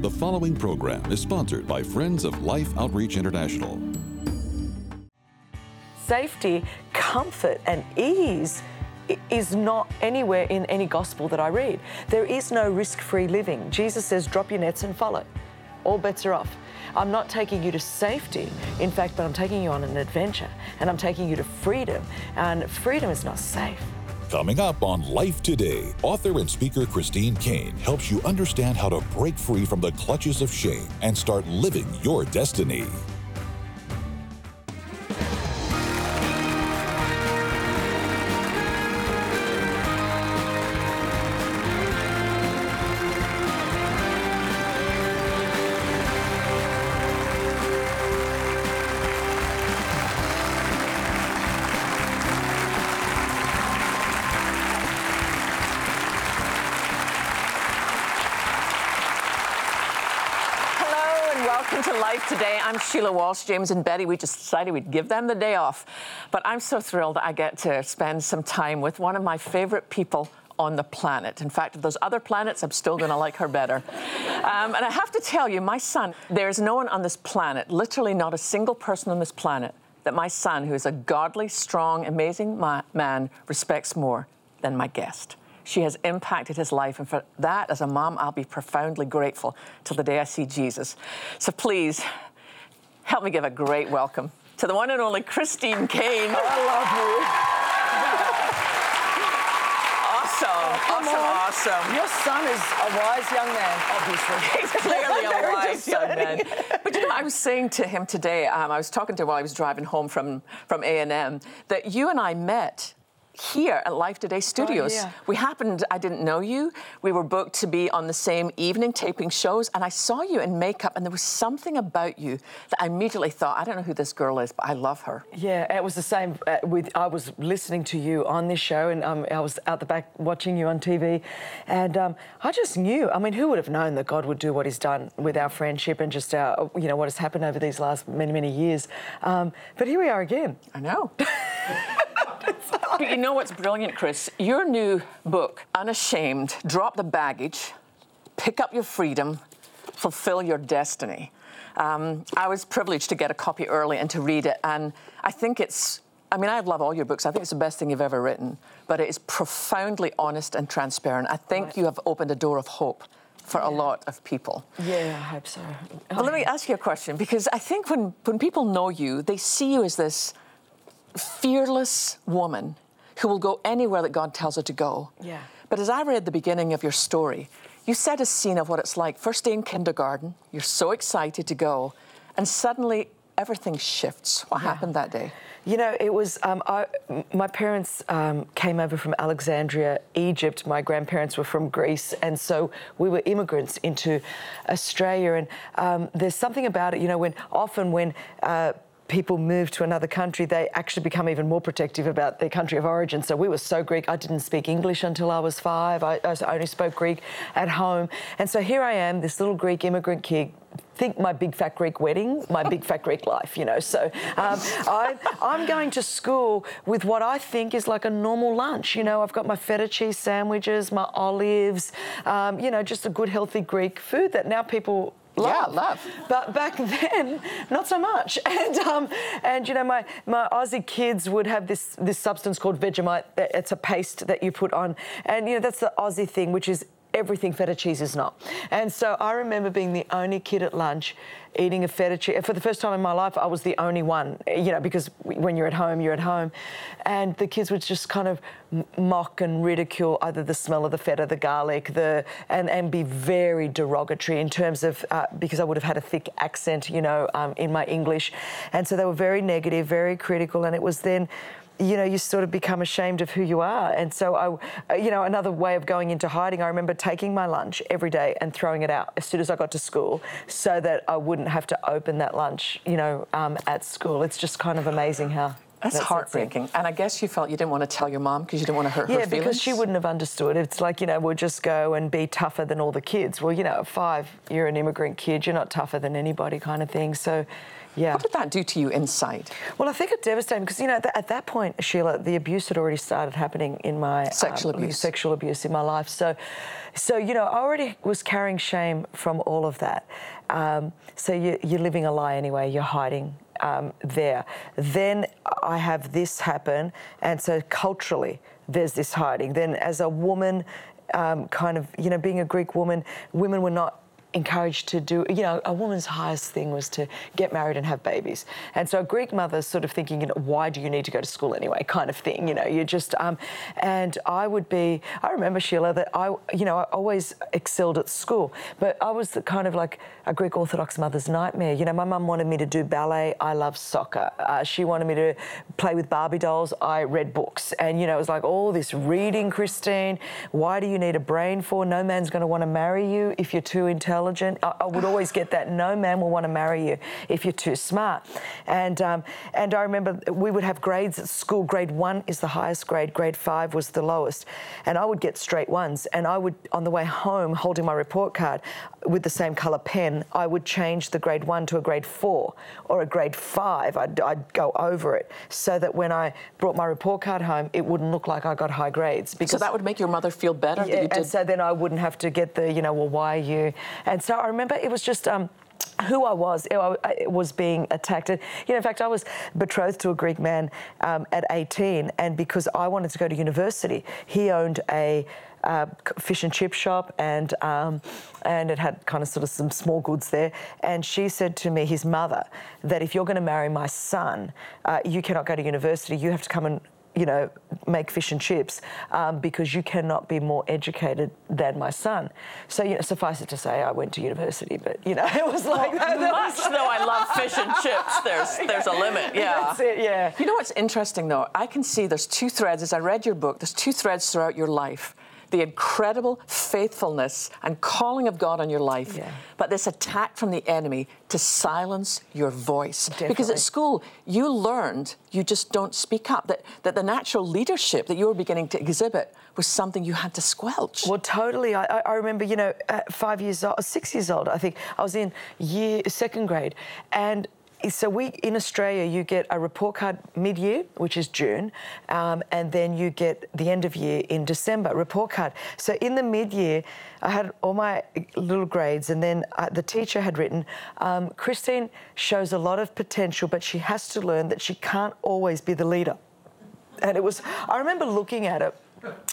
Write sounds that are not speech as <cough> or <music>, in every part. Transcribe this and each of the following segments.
The following program is sponsored by Friends of Life Outreach International. Safety, comfort, and ease is not anywhere in any gospel that I read. There is no risk free living. Jesus says, drop your nets and follow. All bets are off. I'm not taking you to safety, in fact, but I'm taking you on an adventure and I'm taking you to freedom. And freedom is not safe. Coming up on Life Today, author and speaker Christine Caine helps you understand how to break free from the clutches of shame and start living your destiny. Welcome to Life Today. I'm Sheila Walsh. James and Betty, we just decided we'd give them the day off. But I'm so thrilled I get to spend some time with one of my favorite people on the planet. In fact, of those other planets, I'm still going to like her better. Um, and I have to tell you, my son, there's no one on this planet, literally not a single person on this planet, that my son, who is a godly, strong, amazing ma- man, respects more than my guest. She has impacted his life, and for that, as a mom, I'll be profoundly grateful till the day I see Jesus. So please, help me give a great welcome to the one and only Christine Caine. I love you. Awesome, awesome, awesome. Your son is a wise young man, obviously. <laughs> He's <laughs> clearly a wise young man. But you know, I was saying to him today, um, I was talking to him while I was driving home from, from A&M, that you and I met here at Life Today Studios. yeah. We happened, I didn't know you. We were booked to be on the same evening taping shows, and I saw you in makeup, and there was something about you that I immediately thought, I don't know who this girl is, but I love her. Yeah, it was the same uh, with. I was listening to you on this show, and um, I was out the back watching you on TV, and um, I just knew. I mean, who would have known that God would do what He's done with our friendship and just our, you know, what has happened over these last many, many years. Um, but here we are again. I know. <laughs> but you know what's brilliant, Chris? Your new book, Unashamed Drop the Baggage, Pick Up Your Freedom, Fulfill Your Destiny. Um, I was privileged to get a copy early and to read it, and I think it's I mean, I love all your books. I think it's the best thing you've ever written, but it is profoundly honest and transparent. I think you have opened a door of hope for a lot of people. Yeah, I hope so. But let me ask you a question because I think when, when people know you, they see you as this fearless woman who will go anywhere that God tells her to go. Yeah. But as I read the beginning of your story, you set a scene of what it's like. First day in kindergarten, you're so excited to go, and suddenly everything shifts. What happened that day? You know, it was um, I, my parents um, came over from Alexandria, Egypt. My grandparents were from Greece, and so we were immigrants into Australia. And um, there's something about it, you know, when often when uh, people move to another country, they actually become even more protective about their country of origin. So we were so Greek. I didn't speak English until I was five. I, I only spoke Greek at home. And so here I am, this little Greek immigrant kid. Think my big fat Greek wedding, my big fat Greek life, you know. So um, I, I'm going to school with what I think is like a normal lunch. You know, I've got my feta cheese sandwiches, my olives, um, you know, just a good, healthy Greek food that now people Yeah, love. love. But back <laughs> then, not so much. <laughs> And um, and you know, my my Aussie kids would have this this substance called Vegemite. It's a paste that you put on, and you know that's the Aussie thing, which is everything feta cheese is not. And so I remember being the only kid at lunch eating a feta cheese. For the first time in my life, I was the only one, you know, because when you're at home, you're at home. And the kids would just kind of mock and ridicule either the smell of the feta, the garlic, the and, and be very derogatory in terms of, uh, because I would have had a thick accent, you know, um, in my English. And so they were very negative, very critical. And it was then, you know, you sort of become ashamed of who you are. And so, I, uh, you know, another way of going into hiding, I remember taking my lunch every day and throwing it out as soon as I got to school so that I wouldn't have to open that lunch, you know, um, at school. It's just kind of amazing how. That's, That's- heartbreaking. And I guess you felt you didn't want to tell your mom because you didn't want to hurt her Yeah, because she wouldn't have understood. It's like, you know, we'll just go and be tougher than all the kids. Well, you know, at five, you're an immigrant kid, you're not tougher than anybody kind of thing. So, yeah. What did that do to you inside? Well, I think it devastating because, you know, th- at that point, Sheila, the abuse had already started happening in my Sexual um, abuse. Sexual abuse in my life. So, so you know, I already was carrying shame from all of that. Um, so you, you're living a lie anyway. You're hiding um, there. Then I have this happen, and so culturally, there's this hiding. Then, as a woman, um, kind of, you know, being a Greek woman, women were not encouraged to do, you know, a woman's highest thing was to get married and have babies. And so a Greek mother's sort of thinking, you know, why do you need to go to school anyway, kind of thing, you know, you just, um, and I would be, I remember, Sheila, that I, you know, I always excelled at school, but I was the kind of like a Greek Orthodox mother's nightmare. You know, my mum wanted me to do ballet, I love soccer. Uh, she wanted me to play with Barbie dolls, I read books. And, you know, it was like all this reading, Christine, why do you need a brain for? No man's going to want to marry you if you're too intelligent. I, I would always get that. No man will want to marry you if you're too smart. And um, and I remember we would have grades at school. Grade one is the highest grade. Grade five was the lowest. And I would get straight ones. And I would, on the way home, holding my report card with the same colour pen, I would change the grade one to a grade four or a grade five. I'd, I'd go over it so that when I brought my report card home, it wouldn't look like I got high grades. Because So that would make your mother feel better yeah, and so then I wouldn't have to get the, you know, well, why are you? And so I remember it was just. Um, who I was, I I was being attacked. And, You know, in fact, I was betrothed to a Greek man um, at 18, and because I wanted to go to university, he owned a uh, fish and chip shop, and um, and it had kind of sort of some small goods there. And she said to me, his mother, that if you're going to marry my son, uh, you cannot go to university. You have to come and you know, make fish and chips um, because you cannot be more educated than my son. So, you know, suffice it to say, I went to university, but, you know, <laughs> it was like that. that Much was- though I love fish and chips, there's <laughs> there's a limit. Yeah. That's it, yeah. You know what's interesting though? I can see there's two threads. As I read your book, there's two threads throughout your life. The incredible faithfulness and calling of God on your life, Yeah. but this attack from the enemy to silence your voice. Because at school, you learned you just don't speak up, that, that the natural leadership that you were beginning to exhibit was something you had to squelch. Well, totally. I, I- remember, you know, at five years old, six years old, I think, I was in year second grade, and so we in Australia, you get a report card mid-year, which is June, um, and then you get the end of year in December report card. So in the mid-year, I had all my little grades, and then uh, the teacher had written, um, Christine shows a lot of potential, but she has to learn that she can't always be the leader. And it was, I remember looking at it.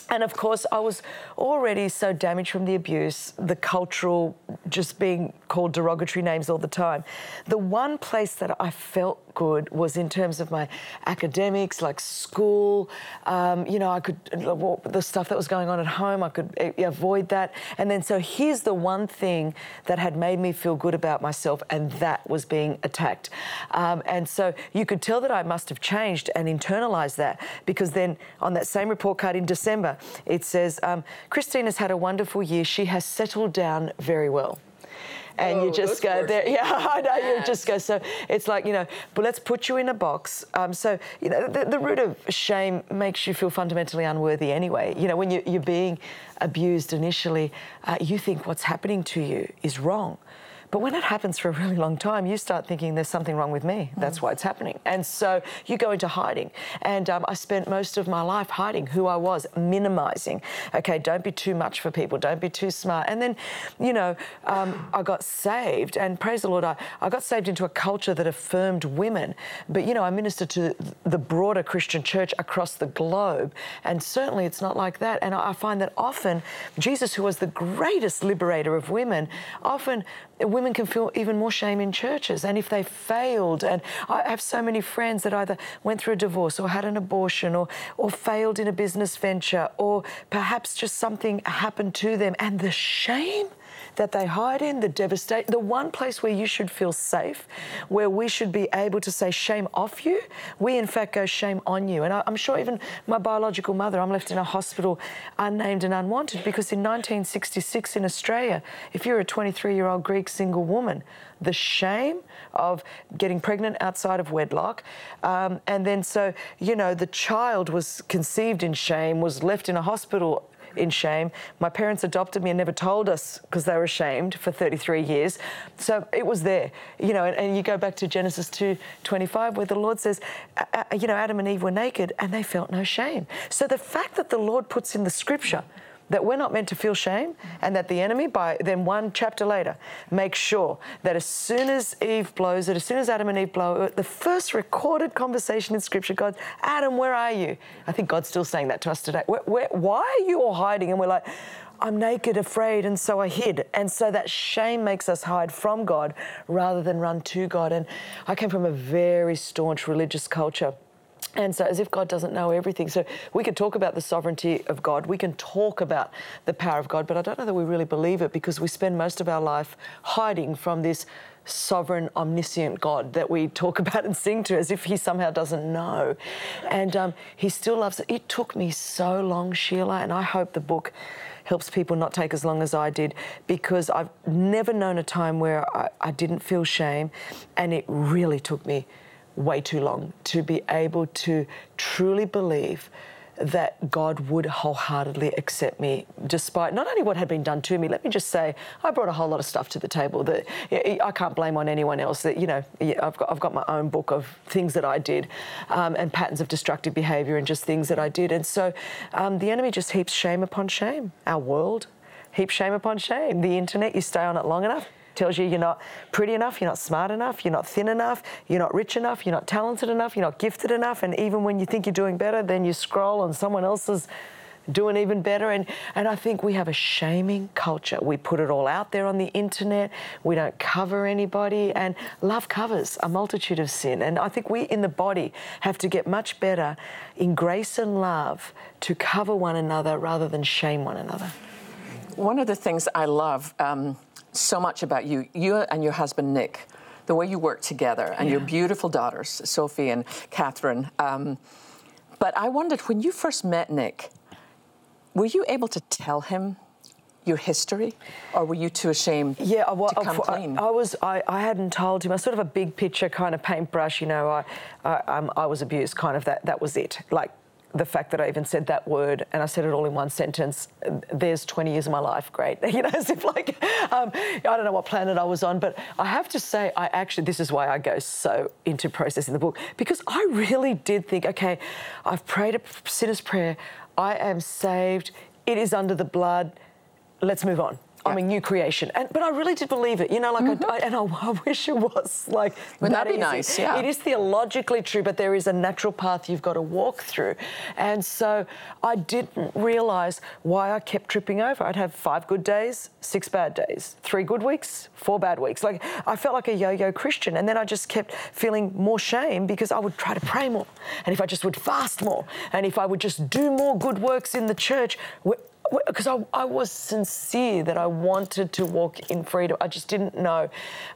And of course, I was already so damaged from the abuse, the cultural, just being called derogatory names all the time. The one place that I felt good was in terms of my academics, like school. Um, you know, I could, the stuff that was going on at home, I could eh, avoid that. And then, so here's the one thing that had made me feel good about myself, and that was being attacked. Um, and so you could tell that I must have changed and internalized that because then on that same report card in December, it says, um, Christine has had a wonderful year. She has settled down very well. And Oh, you just go there, <laughs> yeah, I know. You just go. So it's like you know, but let's put you in a box. Um, so you know, the, the root of shame makes you feel fundamentally unworthy anyway. You know, when you, you're being abused initially, uh, you think what's happening to you is wrong. But when it happens for a really long time, you start thinking there's something wrong with me. That's why it's happening. And so you go into hiding. And um, I spent most of my life hiding who I was, minimizing. Okay, don't be too much for people, don't be too smart. And then, you know, um, I got saved, and praise the Lord, I, I got saved into a culture that affirmed women. But, you know, I ministered to the broader Christian church across the globe. And certainly it's not like that. And I I find that often Jesus, who was the greatest liberator of women, often women can feel even more shame in churches. And if they failed, and I have so many friends that either went through a divorce or had an abortion or, or failed in a business venture or perhaps just something happened to them and the shame that they hide in, the devastation, the one place where you should feel safe, where we should be able to say shame off you, we in fact go shame on you. And I, I'm sure even my biological mother, I'm left in a hospital unnamed and unwanted because in 1966 in Australia, if you're a 23 year old Greek single woman, the shame of getting pregnant outside of wedlock. Um, and then, so, you know, the child was conceived in shame, was left in a hospital in shame. My parents adopted me and never told us because they were ashamed for 33 years. So it was there, you know. And, and you go back to Genesis 2:25, where the Lord says, you know, Adam and Eve were naked and they felt no shame. So the fact that the Lord puts in the Scripture that we're not meant to feel shame and that the enemy by then one chapter later makes sure that as soon as eve blows it as soon as adam and eve blow it the first recorded conversation in scripture god adam where are you i think god's still saying that to us today where, where, why are you all hiding and we're like I'm naked, afraid, and so I hid. And so that shame makes us hide from God rather than run to God. And I came from a very staunch religious culture and so, as if God doesn't know everything. So, we can talk about the sovereignty of God, we can talk about the power of God, but I don't know that we really believe it because we spend most of our life hiding from this sovereign, omniscient God that we talk <laughs> about and sing to as if He somehow doesn't know. And um, He still loves it. It took me so long, Sheila, and I hope the book helps people not take as long as I did because I've never known a time where I, I didn't feel shame, and it really took me way too long to be able to truly believe that God would wholeheartedly accept me despite not only what had been done to me. Let me just say, I brought a whole lot of stuff to the table that I can't blame on anyone else. That you know, I've got I've got my own book of things that I did, um, and patterns of destructive behaviour and just things that I did. And so, um, the enemy just heaps shame upon shame. Our world heaps shame upon shame. The internet, you stay on it long enough, tells you you're not pretty enough, you're not smart enough, you're not thin enough, you're not rich enough, you're not talented enough, you're not gifted enough. And even when you think you're doing better, then you scroll and someone else is doing even better. And, and I think we have a shaming culture. We put it all out there on the internet. We don't cover anybody. And love covers a multitude of sin. And I think we in the body have to get much better in grace and love to cover one another rather than shame one another. One of the things I love, um, so much about you, you and your husband Nick, the way you work together, and yeah. your beautiful daughters, Sophie and Catherine. Um, but I wondered when you first met Nick, were you able to tell him your history, or were you too ashamed yeah, well, to come I, clean? I, was. I, I hadn't told him. I sort of a big picture kind of paintbrush. You know, I, I, um, I was abused. Kind of that. That was it. Like the fact that I even said that word and I said it all in one sentence, there's 20 years of my life, great. <laughs> You know, as if like, um, I don't know what planet I was on, but I have to say, I actually, this is why I go so into processing the book, because I really did think, okay, I've prayed a sinner's prayer, I am saved, it is under the blood, let's move on. I'm a new creation. And but I really did believe it, you know, like mm-hmm. I, and I, <laughs> I, wish it was like Wouldn't that, that be easy. nice? Yeah. It is theologically true, but there is a natural path you've got to walk through. And so I didn't realize why I kept tripping over. I'd have five good days, six bad days, three good weeks, four bad weeks. Like I felt like a yo-yo Christian. And then I just kept feeling more shame because I would try to pray more. And if I just would fast more, and if I would just do more good works in the church, because I, I, was sincere that I wanted to walk in freedom. I just didn't know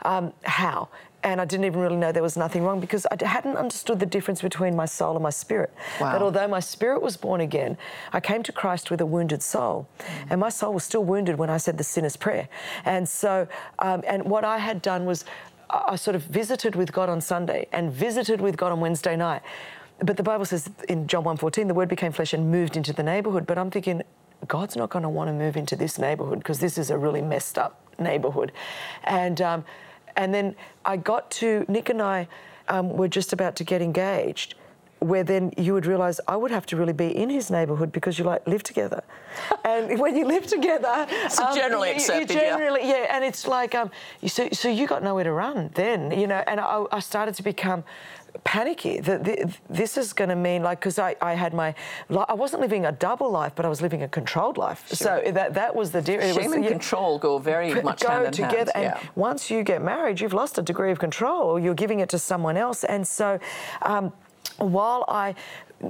um, how. And I didn't even really know there was nothing wrong because I hadn't understood the difference between my soul and my spirit. Wow. That although my spirit was born again, I came to Christ with a wounded soul. Mm. And my soul was still wounded when I said the sinner's prayer. And so, um, and what I had done was I sort of visited with God on Sunday and visited with God on Wednesday night. But the Bible says in John 1:14, the word became flesh and moved into the neighborhood. But I'm thinking, God's not going to want to move into this neighborhood because this is a really messed up neighborhood. And, um, and then I got to, Nick and I um, were just about to get engaged where then you would realize I would have to really be in his neighborhood because you like live together. <laughs> and when you live together, it's um, generally you, accepted. You generally, yeah. yeah. and it's like, um, you, so, so you got nowhere to run then, you know, and I, I started to become panicky. That this is going to mean like because I, I had my I wasn't living a double life but I was living a controlled life. Sure. so that that was the difference shame was, and yeah, control go very much go together and once you get married you've lost a degree of control. You're giving it to someone else. And so um, while I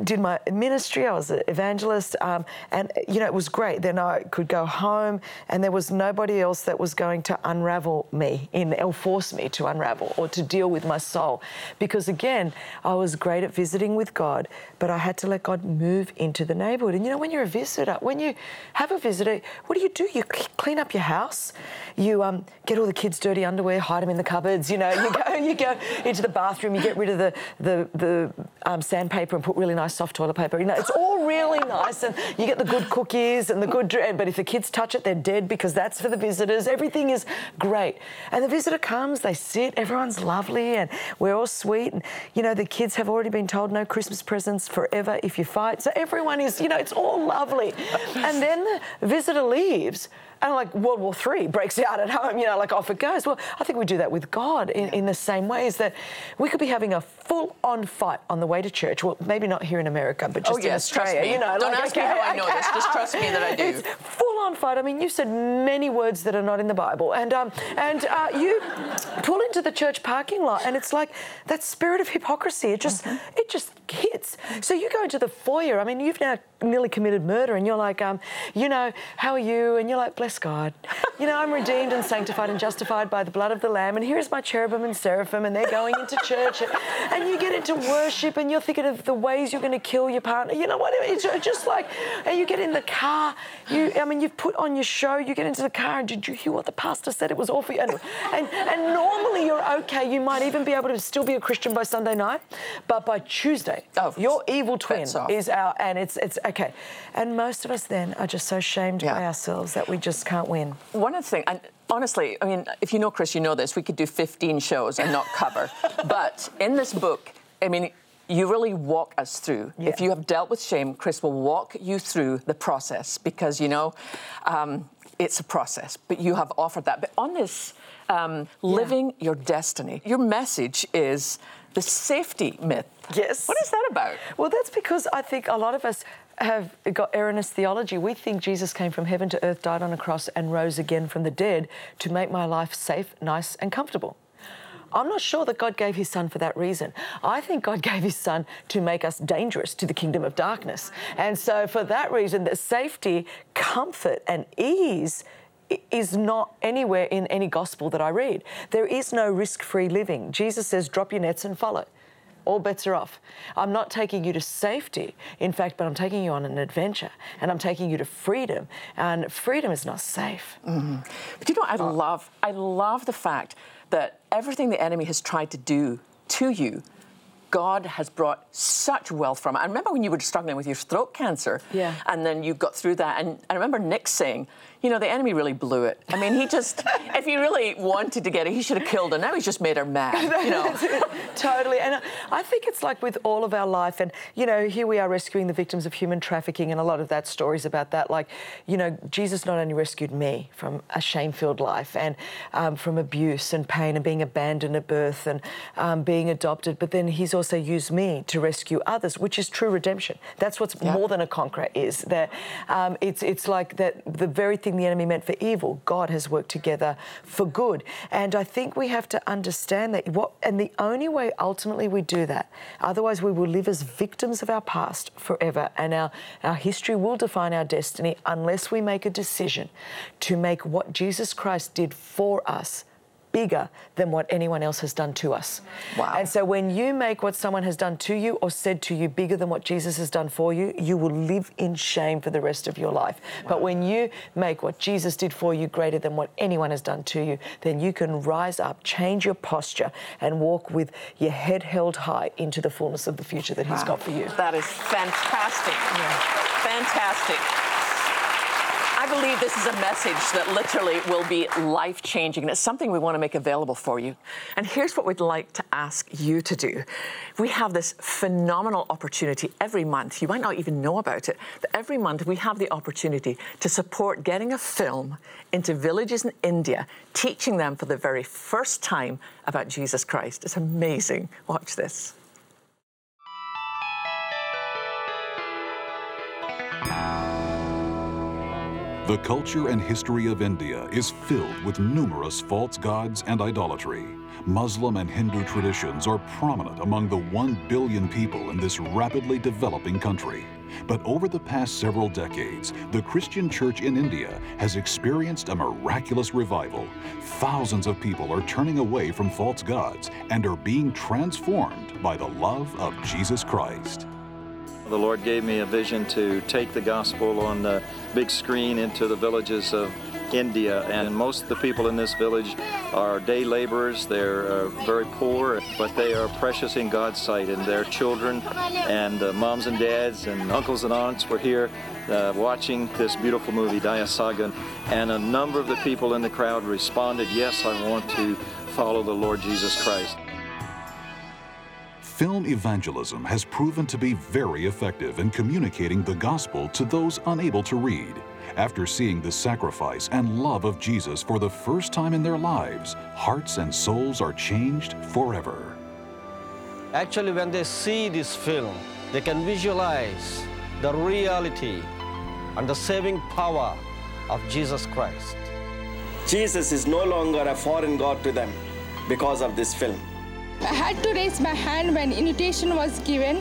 did my ministry. I was an evangelist, um, and you know it was great. Then I could go home, and there was nobody else that was going to unravel me in or force me to unravel or to deal with my soul, because again, I was great at visiting with God, but I had to let God move into the neighborhood. And you know, when you're a visitor, when you have a visitor, what do you do? You clean up your house, you um, get all the kids' dirty underwear, hide them in the cupboards. You know, <laughs> you go you go into the bathroom, you get rid of the the, the um, sandpaper and put really nice soft toilet paper. You know, it's all really nice, and you get the good cookies and the good. But if the kids touch it, they're dead because that's for the visitors. Everything is great, and the visitor comes, they sit, everyone's lovely, and we're all sweet. And you know, the kids have already been told no Christmas presents forever if you fight. So everyone is, you know, it's all lovely. and then the visitor leaves and like World War Three breaks out at home, you know, like off it goes. Well, I think we do that with God in, in the same way is that we could be having a full on fight on the way to church. Well, maybe not here in America, but just oh, yes, in Australia. You know, Don't like, ask okay, me how I know this. Just trust me that I do. It's full on fight. I mean, you said many words that are not in the Bible. And, um, and uh, you pull into the church parking lot, and it's like that spirit of hypocrisy. It just, mm-hmm. it just hits. So you go into the foyer. I mean, you've now nearly committed murder, and you're like, um, you know, how are you? And you're like, bless God. You know, I'm redeemed and sanctified and justified by the blood of the Lamb, and here's my cherubim and seraphim, and they're going into church, and, and you get into worship, and you're thinking of the ways you're going to kill your partner. You know what? It's just like, and you get in the car. You, I mean, you've put on your show. You get into the car, and did you hear what the pastor said? It was awful. And, and, and normally you're okay. You might even be able to still be a Christian by Sunday night, but by Tuesday, oh, your evil twin is out, and it's it's okay. And most of us then are just so shamed yeah. by ourselves that we just can't win. One of the things, and honestly, I mean, if you know Chris, you know this, we could do 15 shows and not cover. <laughs> but in this book, I mean, you really walk us through. Yeah. If you have dealt with shame, Chris will walk you through the process because, you know, um, it's a process, but you have offered that. But on this, um, living yeah. your destiny, your message is the safety myth. Yes. What is that about? Well, that's because I think a lot of us have got erroneous theology. We think Jesus came from heaven to earth, died on a cross, and rose again from the dead to make my life safe, nice, and comfortable. I'm not sure that God gave his son for that reason. I think God <laughs> gave his son to make us dangerous to the kingdom of darkness. And so, for that reason, the safety, comfort, and ease is not anywhere in any gospel that I read. There is no risk free living. Jesus says, drop your nets and follow all bets are off. I'm not taking you to safety, in fact, but I'm taking you on an adventure and I'm taking you to freedom. And freedom is not safe. Mm-hmm. But you know, I love, I love the fact that everything the enemy has tried to do to you God has brought such wealth from it. I remember when you were struggling with your throat cancer, yeah. and then you got through that. And I remember Nick saying, you know, the enemy really blew it. I mean, he <laughs> just, if he really wanted to get her, he should have killed her. Now he's just made her mad, you <laughs> know. <laughs> totally. And I think it's like with all of our life, and, you know, here we are rescuing the victims of human trafficking, and a lot of that stories about that. Like, you know, Jesus not only rescued me from a shame filled life and um, from abuse and pain and being abandoned at birth and um, being adopted, but then he's also used me to rescue others, which is true redemption. That's what's yeah. more than a conqueror is. That um, it's, it's like that the very thing the enemy meant for evil, God has worked together for good. And I think we have to understand that what and the only way ultimately we do that, otherwise we will live as victims of our past forever and our, our history will define our destiny unless we make a decision to make what Jesus Christ did for us bigger than what anyone else has done to us. Wow. And so when you make what someone has done to you or said to you bigger than what Jesus has done for you, you will live in shame for the rest of your life. Wow. But when you make what Jesus did for you greater than what anyone has done to you, then you can rise up, change your posture, and walk with your head held high into the fullness of the future that wow. He's got for you. That is fantastic. Yeah. Fantastic. I believe this is a message that literally will be life changing, and it's something we want to make available for you. And here's what we'd like to ask you to do. We have this phenomenal opportunity every month. You might not even know about it, but every month we have the opportunity to support getting a film into villages in India, teaching them for the very first time about Jesus Christ. It's amazing. Watch this. The culture and history of India is filled with numerous false gods and idolatry. Muslim and Hindu traditions are prominent among the 1 billion people in this rapidly developing country. But over the past several decades, the Christian church in India has experienced a miraculous revival. Thousands of people are turning away from false gods and are being transformed by the love of Jesus Christ. The Lord gave me a vision to take the gospel on the big screen into the villages of India, and most of the people in this village are day laborers. They're uh, very poor, but they are precious in God's sight, and their children and uh, moms and dads and uncles and aunts were here uh, watching this beautiful movie, Daya Sagar, and a number of the people in the crowd responded, Yes, I want to follow the Lord Jesus Christ. Film evangelism has proven to be very effective in communicating the gospel to those unable to read. After seeing the sacrifice and love of Jesus for the first time in their lives, hearts and souls are changed forever. Actually, when they see this film, they can visualize the reality and the saving power of Jesus Christ. Jesus is no longer a foreign God to them because of this film. I had to raise my hand when invitation was given.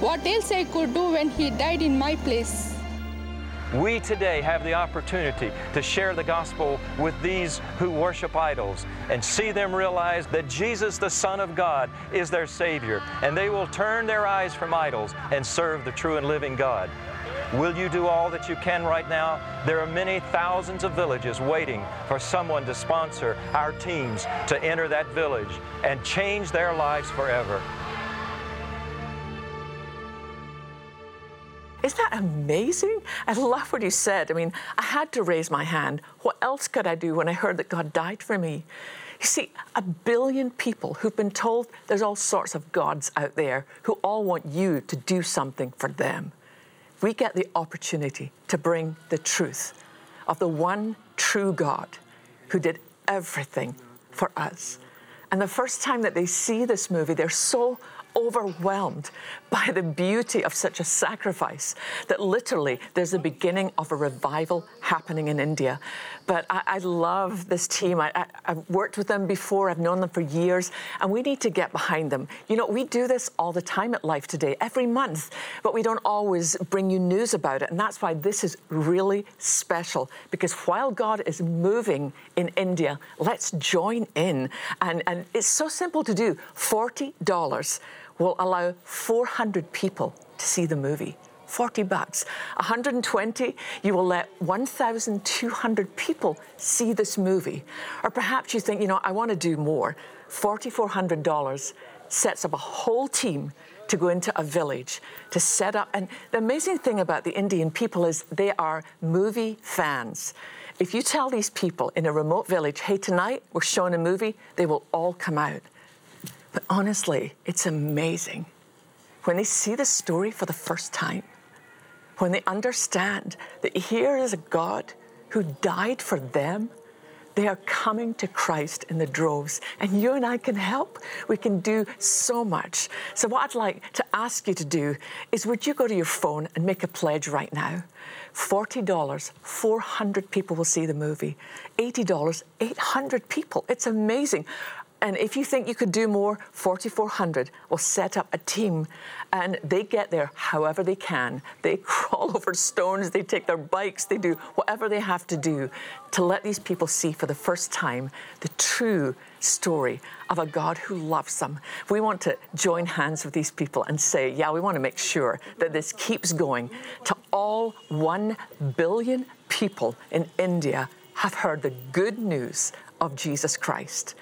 What else I could do when he died in my place? We today have the opportunity to share the gospel with these who worship idols and see them realize that Jesus, the Son of God, is their Savior, and they will turn their eyes from idols and serve the true and living God. Will you do all that you can right now? There are many thousands of villages waiting for someone to sponsor our teams to enter that village and change their lives forever. Isn't that amazing? I love what you said. I mean, I had to raise my hand. What else could I do when I heard that God died for me? You see, a billion people who've been told there's all sorts of gods out there who all want you to do something for them. We get the opportunity to bring the truth of the one true God who did everything for us. And the first time that they see this movie, they're so overwhelmed by the beauty of such a sacrifice that literally there's a beginning of a revival happening in India. But I, I love this team. I, have worked with them before, I've known them for years, and we need to get behind them. You know, we do this all the time at Life Today, every month, but we don't always bring you news about it. And that's why this is really special, because while God is moving in India, let's join in. And, and it's so simple to do $40 will allow 400 people to see the movie. 40 bucks. 120, you will let 1,200 people see this movie. Or perhaps you think, you know, I want to do more. $4,400 sets up a whole team to go into a village to set up. And the amazing thing about the Indian people is they are movie fans. If you tell these people in a remote village, hey, tonight we're showing a movie, they will all come out. But honestly, it's amazing when they see the story for the first time, when they understand that here is a God who died for them. They are coming to Christ in the droves, and you and I can help. We can do so much. So, what I'd like to ask you to do is would you go to your phone and make a pledge right now? $40, 400 people will see the movie. $80, 800 people. It's amazing. And if you think you could do more, 4,400 will set up a team and they get there however they can. They <laughs> crawl over stones, they take their bikes, they do whatever they have to do to let these people see for the first time the true story of a God who loves them. We want to join hands with these people and say, yeah, we want to make sure that this keeps going to all 1 billion people in India have heard the good news of Jesus Christ.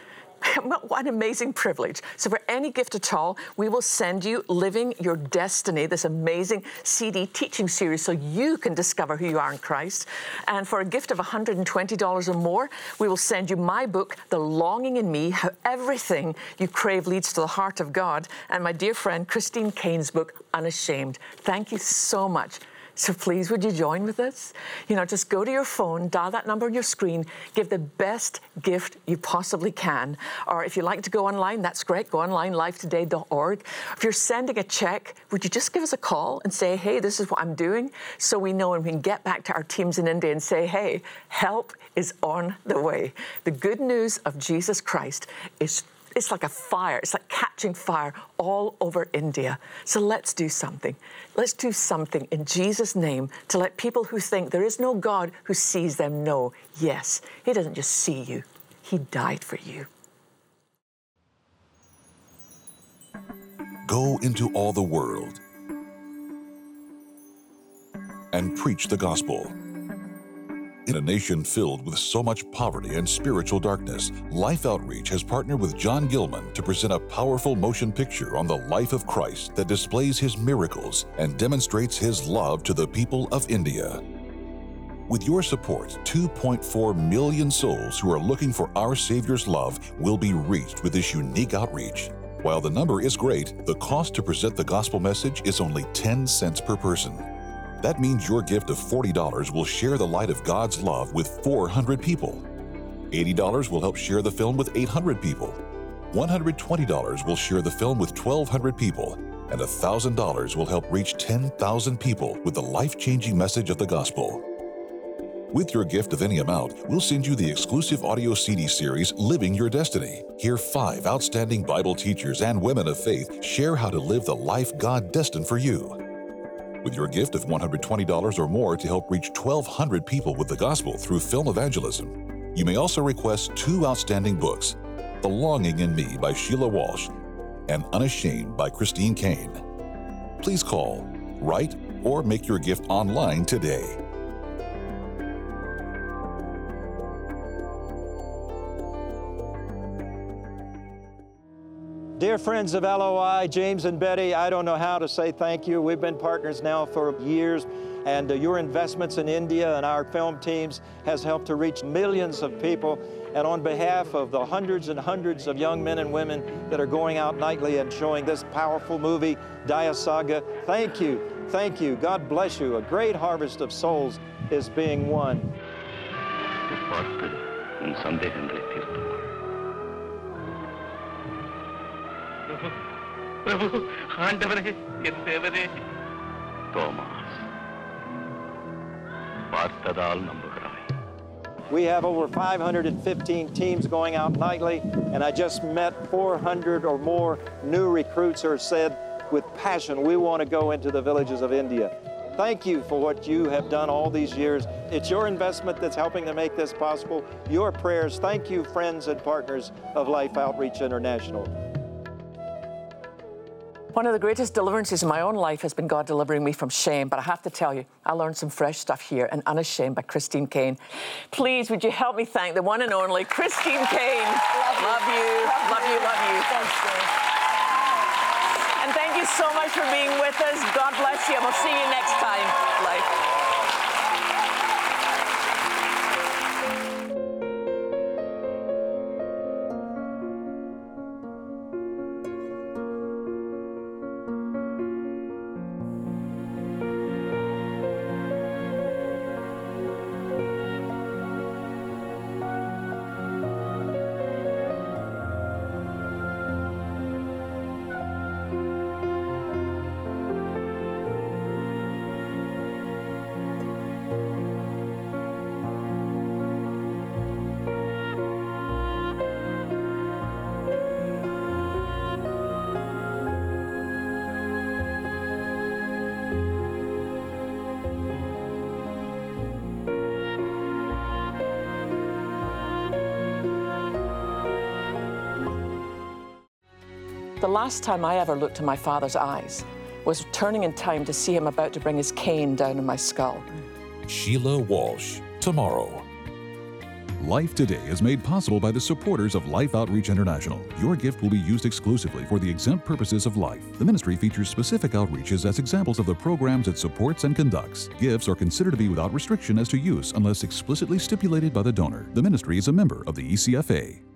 <laughs> what an amazing privilege. So, for any gift at all, we will send you Living Your Destiny, this amazing CD teaching series, so you can discover who you are in Christ. And for a gift of $120 or more, we will send you my book, The Longing in Me How Everything You Crave Leads to the Heart of God, and my dear friend Christine Caine's book, Unashamed. Thank you so much so please, would you join with us? You know, just go to your phone, dial that number on your screen, give the best gift you possibly can. Or if you like to go online, that's great. Go online, lifetoday.org. If you're sending a check, would you just give us a call and say, hey, this is what I'm doing? So we know and we can get back to our teams in India and say, hey, help is on the way. The good news of Jesus Christ is it's like a fire. It's like catching fire all over India. So let's do something. Let's do something in Jesus' name to let people who think there is no God who sees them know, yes, He doesn't just see you, He died for you. Go into all the world and preach the gospel. In a nation filled with so much poverty and spiritual darkness, Life Outreach has partnered with John Gilman to present a powerful motion picture on the life of Christ that displays his miracles and demonstrates his love to the people of India. With your support, 2.4 million souls who are looking for our Savior's love will be reached with this unique outreach. While the number is great, the cost to present the gospel message is only 10 cents per person. That means your gift of $40 will share the light of God's love with 400 people. $80 will help share the film with 800 people. $120 will share the film with 1,200 people. And $1,000 will help reach 10,000 people with the life changing message of the gospel. With your gift of any amount, we'll send you the exclusive audio CD series Living Your Destiny. Hear five outstanding Bible teachers and women of faith share how to live the life God destined for you. With your gift of $120 or more to help reach 1,200 people with the gospel through film evangelism, you may also request two outstanding books The Longing in Me by Sheila Walsh and Unashamed by Christine Caine. Please call, write, or make your gift online today. Dear friends of LOI, James and Betty, I don't know how to say thank you. We've been partners now for years, and uh, your investments in India and our film teams has helped to reach millions of people. And on behalf of the hundreds and hundreds of young men and women that are going out nightly and showing this powerful movie, Daya Saga, thank you, thank you. God bless you. A great harvest of souls is being won. பிரபு ஆண்டவரே என் தேவரே தோமாஸ் பார்த்ததால் நம்புகிறாய் We have over 515 teams going out nightly, and I just met 400 or more new recruits who said with passion, we want to go into the villages of India. Thank you for what you have done all these years. It's your investment that's helping to make this possible. Your prayers. Thank you, friends and partners of Life Outreach International. One of the greatest deliverances in my own life has been God delivering me from shame. But I have to tell you, I learned some fresh stuff here in Unashamed by Christine Caine. Please, would you help me thank the one and only Christine Caine? Love you, love you, love you. Thanks, And thank you so much for being with us. God bless you. And we'll see you next time. Life. The last time I ever looked in my father's eyes was turning in time to see him about to bring his cane down on my skull. Sheila Walsh, tomorrow. Life Today is made possible by the supporters of Life Outreach International. Your gift will be used exclusively for the exempt purposes of life. The ministry features specific outreaches as examples of the programs it supports and conducts. Gifts are considered to be without restriction as to use unless explicitly stipulated by the donor. The ministry is a member of the ECFA.